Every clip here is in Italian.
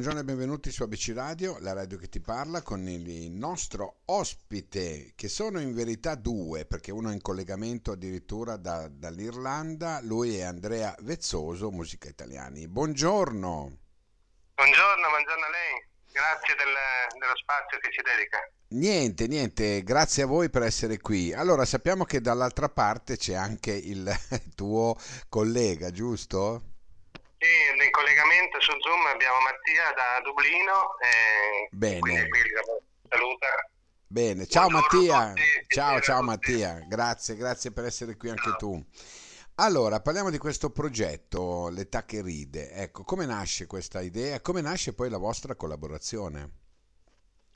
Buongiorno, e benvenuti su ABC Radio, la radio che ti parla, con il nostro ospite, che sono in verità due, perché uno è in collegamento addirittura da, dall'Irlanda, lui è Andrea Vezzoso, Musica Italiani. Buongiorno. Buongiorno, buongiorno a lei, grazie del, dello spazio che ci dedica. Niente, niente, grazie a voi per essere qui. Allora, sappiamo che dall'altra parte c'è anche il tuo collega, giusto? Sì, in collegamento su Zoom abbiamo Mattia da Dublino. E Bene. Saluta. Bene, ciao Buongiorno Mattia. Ciao, ciao. Mattia. Grazie, grazie per essere qui anche Ciao. tu. Allora, parliamo di questo progetto, L'età che ride. Ecco, come nasce questa idea? Come nasce poi la vostra collaborazione?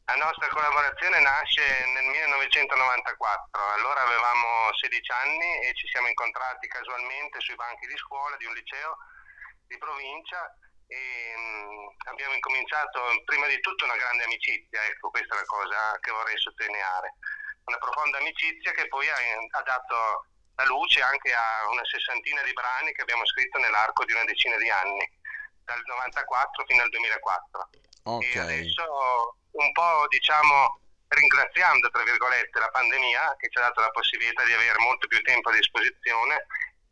La nostra collaborazione nasce nel 1994, allora avevamo 16 anni e ci siamo incontrati casualmente sui banchi di scuola di un liceo di provincia e mh, abbiamo incominciato prima di tutto una grande amicizia, ecco questa è la cosa che vorrei sottolineare, una profonda amicizia che poi ha, ha dato la luce anche a una sessantina di brani che abbiamo scritto nell'arco di una decina di anni, dal 94 fino al 2004. Ok, E adesso un po' diciamo ringraziando tra virgolette la pandemia che ci ha dato la possibilità di avere molto più tempo a disposizione,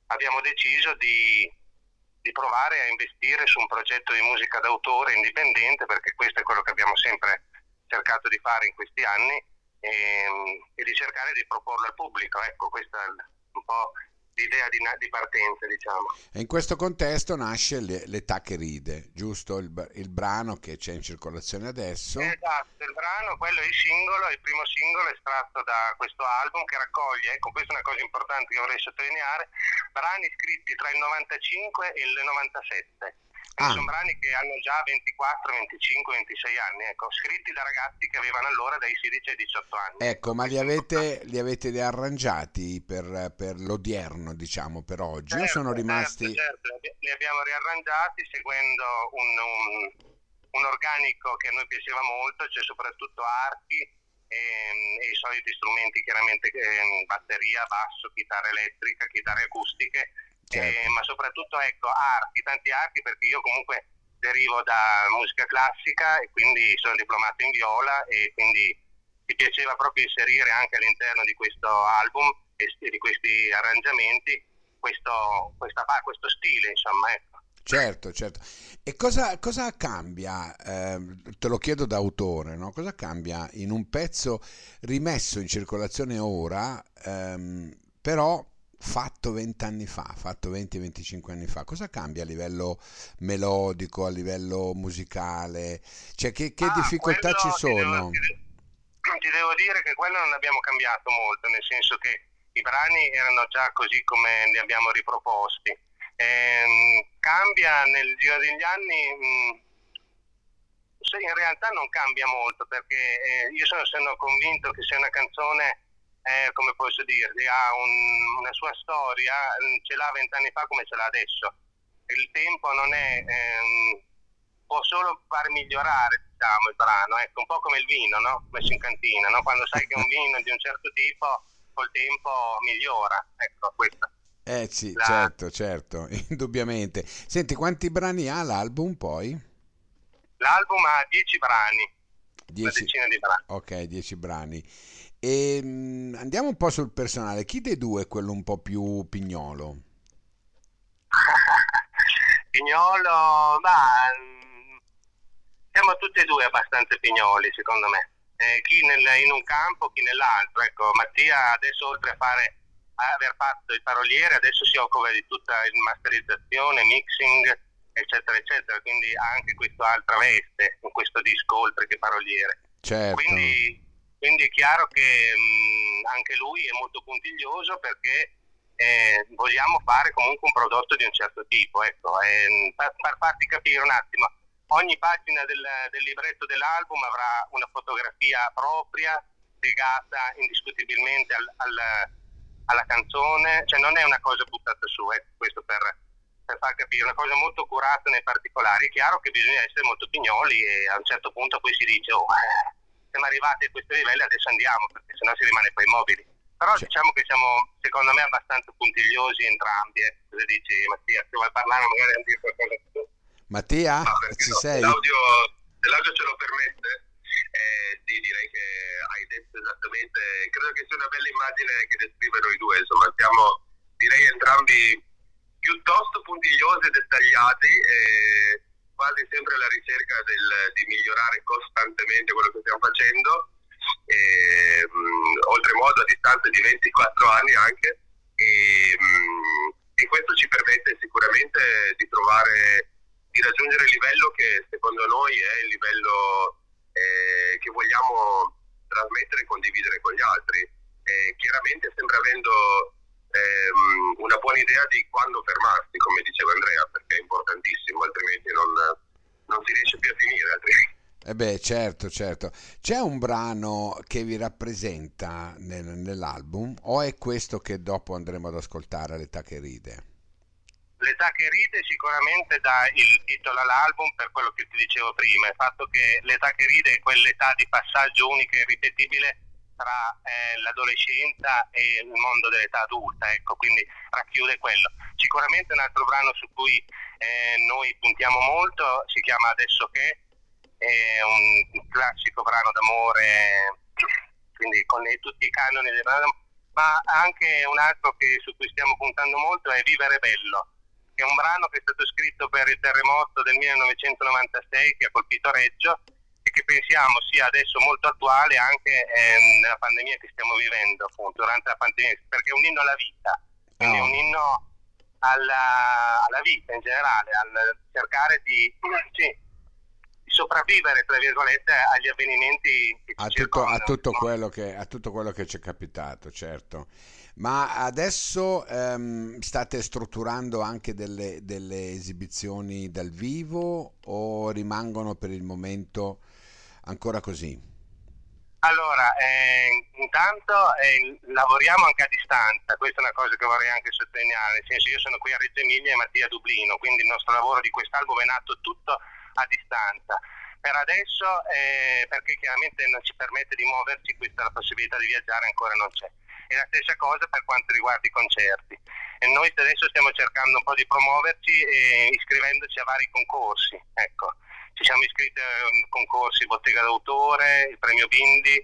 abbiamo deciso di, di provare a investire su un progetto di musica d'autore indipendente perché questo è quello che abbiamo sempre cercato di fare in questi anni e, e di cercare di proporlo al pubblico. Ecco, questa è un po' l'idea di, di partenza, diciamo. e in questo contesto nasce Le- L'età che ride, giusto? Il, il brano che c'è in circolazione adesso. Esatto, il brano, quello è il singolo, il primo singolo estratto da questo album che raccoglie, ecco questa è una cosa importante che vorrei sottolineare, brani scritti tra il 95 e il 97. Ah. Sono brani che hanno già 24, 25, 26 anni, ecco, scritti da ragazzi che avevano allora dai 16 ai 18 anni. Ecco, ma li avete, li avete riarrangiati per, per l'odierno, diciamo, per oggi? O Certo, sono rimasti... Certo, certo, li- abbiamo riarrangiati seguendo un, un- un organico che a noi piaceva molto, cioè soprattutto archi e, i soliti strumenti, chiaramente ehm, batteria, basso, chitarra elettrica, chitarre acustiche, Certo. eh, ma soprattutto ecco, archi, tanti archi perché io comunque derivo da musica classica e quindi sono diplomato in viola e quindi mi piaceva proprio inserire anche all'interno di questo album e di questi arrangiamenti questo, questa questo stile, insomma, ecco. Certo, certo. E cosa, cosa cambia, ehm, te lo chiedo da autore, no? Cosa cambia in un pezzo rimesso in circolazione ora, ehm, però fatto 20 anni fa, fatto 20-25 anni fa? Cosa cambia a livello melodico, a livello musicale? Cioè, che, che Ah, difficoltà ci devo- sono? Ti, de- ti devo dire che quello non abbiamo cambiato molto, nel senso che i brani erano già così come li abbiamo riproposti. Ehm, cambia nel giro degli anni, mh, se in realtà non cambia molto perché eh, io sono, sono convinto che se una canzone, eh, come posso dirti, ha un- una sua storia, mh, ce l'ha vent'anni fa come ce l'ha adesso. Il tempo non è... ehm, può solo far migliorare diciamo, il brano, ecco, un po' come il vino, no? messo in cantina, no? quando sai che un vino di un certo tipo col tempo migliora, ecco questo. Eh sì, La- certo, certo, indubbiamente. Senti, quanti brani ha l'album poi? L'album ha 10 brani, una 10. decina di brani. Ok, 10 brani. E, mm, andiamo un po' sul personale. Chi dei due è quello un po' più pignolo? Pignolo, ma mm, siamo tutti e due abbastanza pignoli secondo me. Eh, chi nel- in un campo, chi nell'altro. Ecco, Mattia adesso oltre a fare a aver fatto il paroliere, adesso si occupa di tutta la masterizzazione, mixing, eccetera, eccetera. Quindi ha anche questa altra veste in questo disco oltre che paroliere. Certo. Quindi, quindi è chiaro che mh, anche lui è molto puntiglioso perché eh, vogliamo fare comunque un prodotto di un certo tipo. Ecco, e, per, per farti capire un attimo, ogni pagina del, del libretto dell'album avrà una fotografia propria legata indiscutibilmente al- al- alla canzone, cioè non è una cosa buttata su, ecco, questo per, per far capire, una cosa molto curata nei particolari. È chiaro che bisogna essere molto pignoli e a un certo punto poi si dice, oh, eh, siamo arrivati a questo livello, adesso andiamo, perché sennò si rimane poi immobili. Però Cioè- diciamo che siamo, secondo me, abbastanza puntigliosi entrambi. Eh. Cosa dici Mattia? Se vuoi parlare magari a dire qualcosa tu. Mattia, No, ci no, sei? Se l'audio, se l'audio ce lo permette, eh, sì, direi che hai detto esattamente, credo che sia una bella immagine che descrive noi due, insomma, siamo direi entrambi piuttosto puntigliosi e dettagliati e quasi sempre alla ricerca del, di migliorare costantemente quello che stiamo facendo, e, mh, oltremodo a distanza di 24 anni anche, e, mh, e questo ci permette sicuramente di trovare di raggiungere il livello che secondo noi è il livello eh, che vogliamo trasmettere e condividere con gli altri. E chiaramente sempre avendo ehm, una buona idea di quando fermarsi, come diceva Andrea, perché è importantissimo, altrimenti non, non si riesce più a finire. Altrimenti. Eh beh, certo, certo. C'è un brano che vi rappresenta nel- nell'album o è questo che dopo andremo ad ascoltare, L'età che ride? L'età che ride sicuramente dà il titolo all'album per quello che ti dicevo prima, il fatto che l'età che ride è quell'età di passaggio unica e irripetibile tra eh, l'adolescenza e il mondo dell'età adulta, ecco, quindi racchiude quello. Sicuramente un altro brano su cui eh, noi puntiamo molto si chiama Adesso che, è un classico brano d'amore, quindi con i- tutti i canoni del brano, ma anche un altro che, su cui stiamo puntando molto è Vivere Bello, che è un brano che è stato scritto per il terremoto del 1996 che ha colpito Reggio che pensiamo sia adesso molto attuale anche ehm, nella pandemia che stiamo vivendo, appunto, durante la pandemia, perché è un inno alla vita, quindi è Ah. un inno alla, alla vita in generale, al cercare di, sì, di sopravvivere, tra virgolette, agli avvenimenti che ci A tutto, a tutto no? quello che, a tutto quello che ci è capitato, certo. Ma adesso ehm, state strutturando anche delle, delle esibizioni dal vivo o rimangono per il momento ancora così? Allora, eh, intanto eh, lavoriamo anche a distanza, questa è una cosa che vorrei anche sottolineare, nel senso io sono qui a Reggio Emilia e Mattia a Dublino, quindi il nostro lavoro di quest'album è nato tutto a distanza. Per adesso, eh, perché chiaramente non ci permette di muoverci, questa la possibilità di viaggiare ancora non c'è. E la stessa cosa per quanto riguarda i concerti. E noi adesso stiamo cercando un po' di promuoverci e iscrivendoci a vari concorsi. Ecco, ci siamo iscritti a concorsi Bottega d'autore, il premio Bindi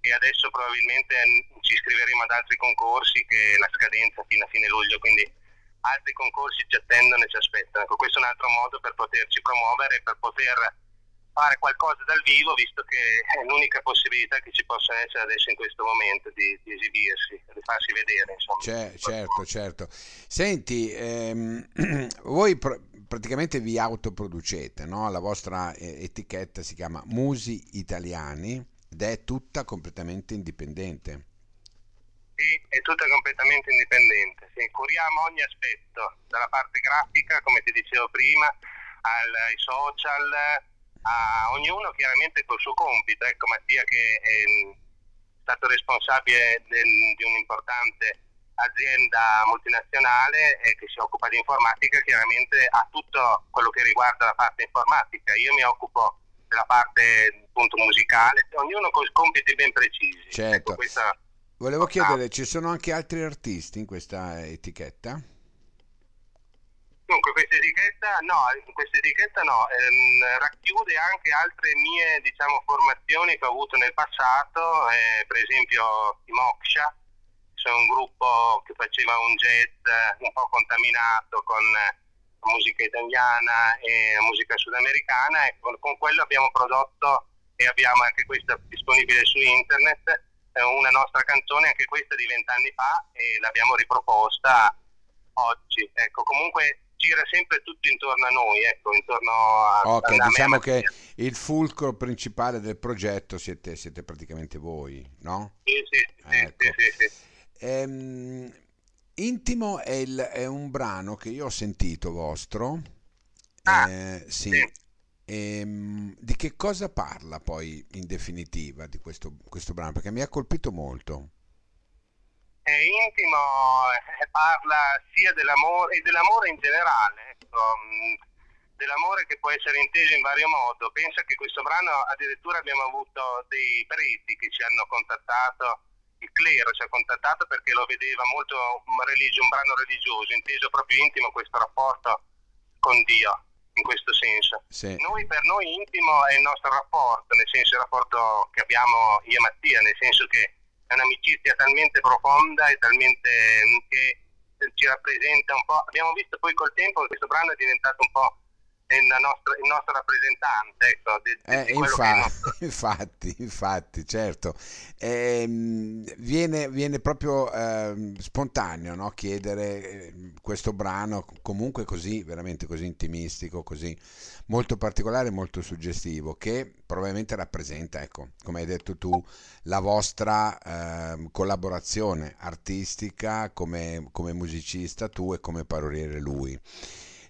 e adesso probabilmente ci iscriveremo ad altri concorsi che la scadenza fino a fine luglio, quindi altri concorsi ci attendono e ci aspettano. Ecco, questo è un altro modo per poterci promuovere, per poter fare qualcosa dal vivo, visto che è l'unica possibilità che ci possa essere adesso in questo momento di, di esibirsi, di farsi vedere. Insomma. Certo, certo. Senti, ehm, voi pr- praticamente vi autoproducete, no? La vostra eh, etichetta si chiama Musi Italiani ed è tutta completamente indipendente. Sì, è tutta completamente indipendente. Sì, curiamo ogni aspetto, dalla parte grafica, come ti dicevo prima, ai social, a ognuno chiaramente col suo compito. Ecco, Mattia che è mm, stato responsabile del- di un'importante azienda multinazionale e che si occupa di informatica, chiaramente ha tutto quello che riguarda la parte informatica. Io mi occupo della parte appunto musicale, ognuno con compiti ben precisi. Certo. Ecco, questa Volevo chiedere, ci sono anche altri artisti in questa etichetta? Dunque, questa etichetta no, questa etichetta no, ehm, racchiude anche altre mie diciamo, formazioni che ho avuto nel passato, eh, per esempio i Moksha, sono un gruppo che faceva un jazz un po' contaminato con eh, musica italiana e musica sudamericana e con, con quello abbiamo prodotto e abbiamo anche questa disponibile su internet, eh, una nostra canzone, anche questa di vent'anni fa e l'abbiamo riproposta oggi. Ecco, comunque gira sempre tutto intorno a noi, ecco, intorno a, Ok, a diciamo che il fulcro principale del progetto siete, siete praticamente voi, no? Sì, sì, Ecco. sì, sì, sì. Ehm, Intimo è, il- è un brano che io ho sentito vostro. Ah, Eh, sì. sì. Ehm, di che cosa parla poi in definitiva di questo, questo brano? Perché mi ha colpito molto. È intimo, eh, parla sia dell'amore e dell'amore in generale, ecco, mh, dell'amore che può essere inteso in vario modo. Pensa che questo brano addirittura abbiamo avuto dei preti che ci hanno contattato, il clero ci ha contattato perché lo vedeva molto un, religio- un brano religioso, inteso proprio intimo questo rapporto con Dio. in questo senso. Sì. Noi per noi intimo è il nostro rapporto, nel senso il rapporto che abbiamo io e Mattia, nel senso che è un'amicizia talmente profonda e talmente che ci rappresenta un po'. Abbiamo visto poi col tempo che questo brano è diventato un po' il nostro, il nostro rappresentante. Ecco, di, Eh, di quello infa- che è il nostro- infatti, infatti, certo. Ehm, viene, viene proprio ehm, spontaneo, no? Chiedere ehm, questo brano comunque così, veramente così intimistico, così molto particolare, molto suggestivo, che probabilmente rappresenta, ecco, come hai detto tu, la vostra ehm, collaborazione artistica come, come musicista tu e come paroliere lui.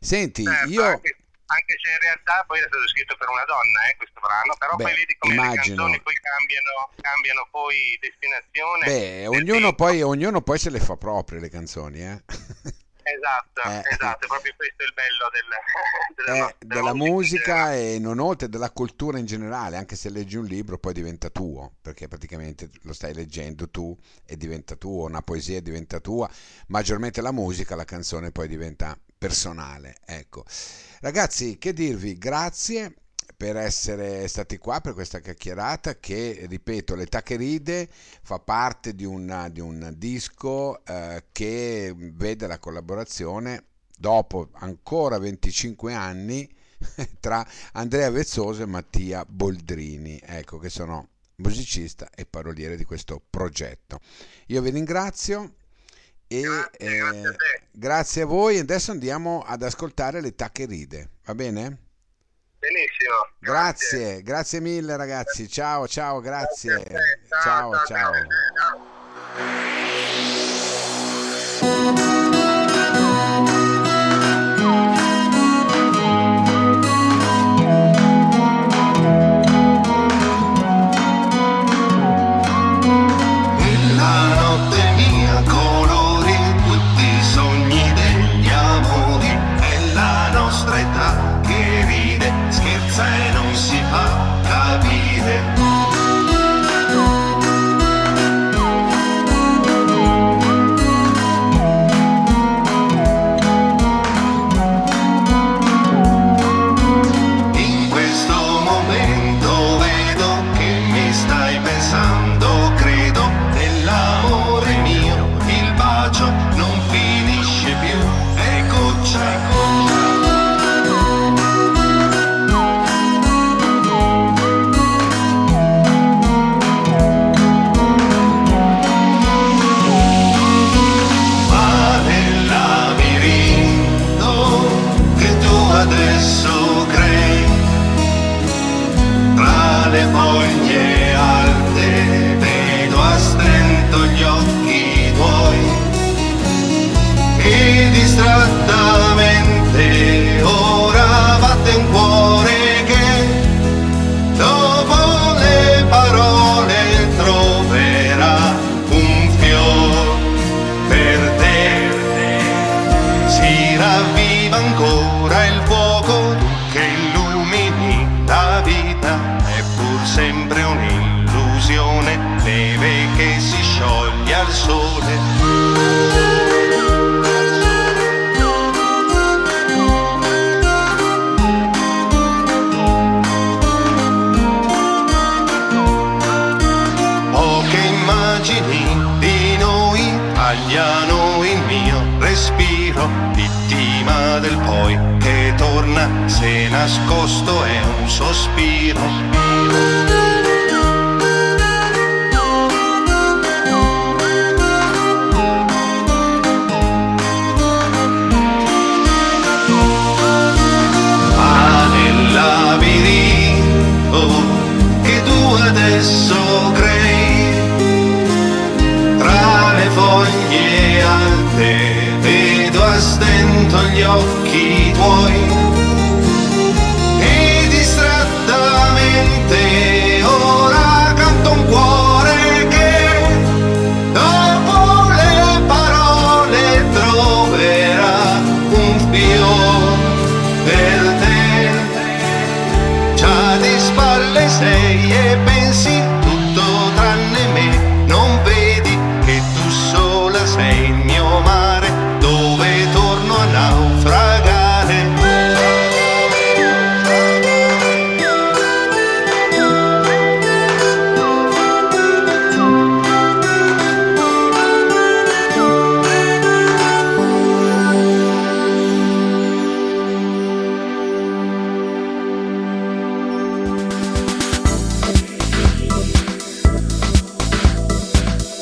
Senti, Certo, io... anche, anche se in realtà poi è stato scritto per una donna eh, questo brano, però Beh, poi vedi come immagino. le canzoni poi cambiano, cambiano poi destinazione. Beh, ognuno poi, ognuno poi se le fa proprie le canzoni, eh? Esatto, Eh. esatto, proprio questo è il bello del, della, Eh, no- della musica in e non oltre della cultura in generale, anche se leggi un libro poi diventa tuo, perché praticamente lo stai leggendo tu e diventa tuo, una poesia diventa tua, maggiormente la musica, la canzone poi diventa personale, ecco. Ragazzi, che dirvi? Grazie per essere stati qua per questa chiacchierata che, ripeto, L'età che ride fa parte di, una- di un disco eh, che vede la collaborazione dopo ancora 25 anni tra Andrea Vezzoso e Mattia Boldrini, ecco che sono musicista e paroliere di questo progetto. Io vi ringrazio e Grazie, eh, grazie a grazie a voi. Adesso andiamo ad ascoltare l'età che ride, va bene? Benissimo. Grazie, grazie mille ragazzi. Ciao, ciao, grazie. Ciao, ciao. grazie. Ciao. Tagliano il mio respiro, vittima del poi che torna se nascosto è un sospiro. Stento gli occhi tuoi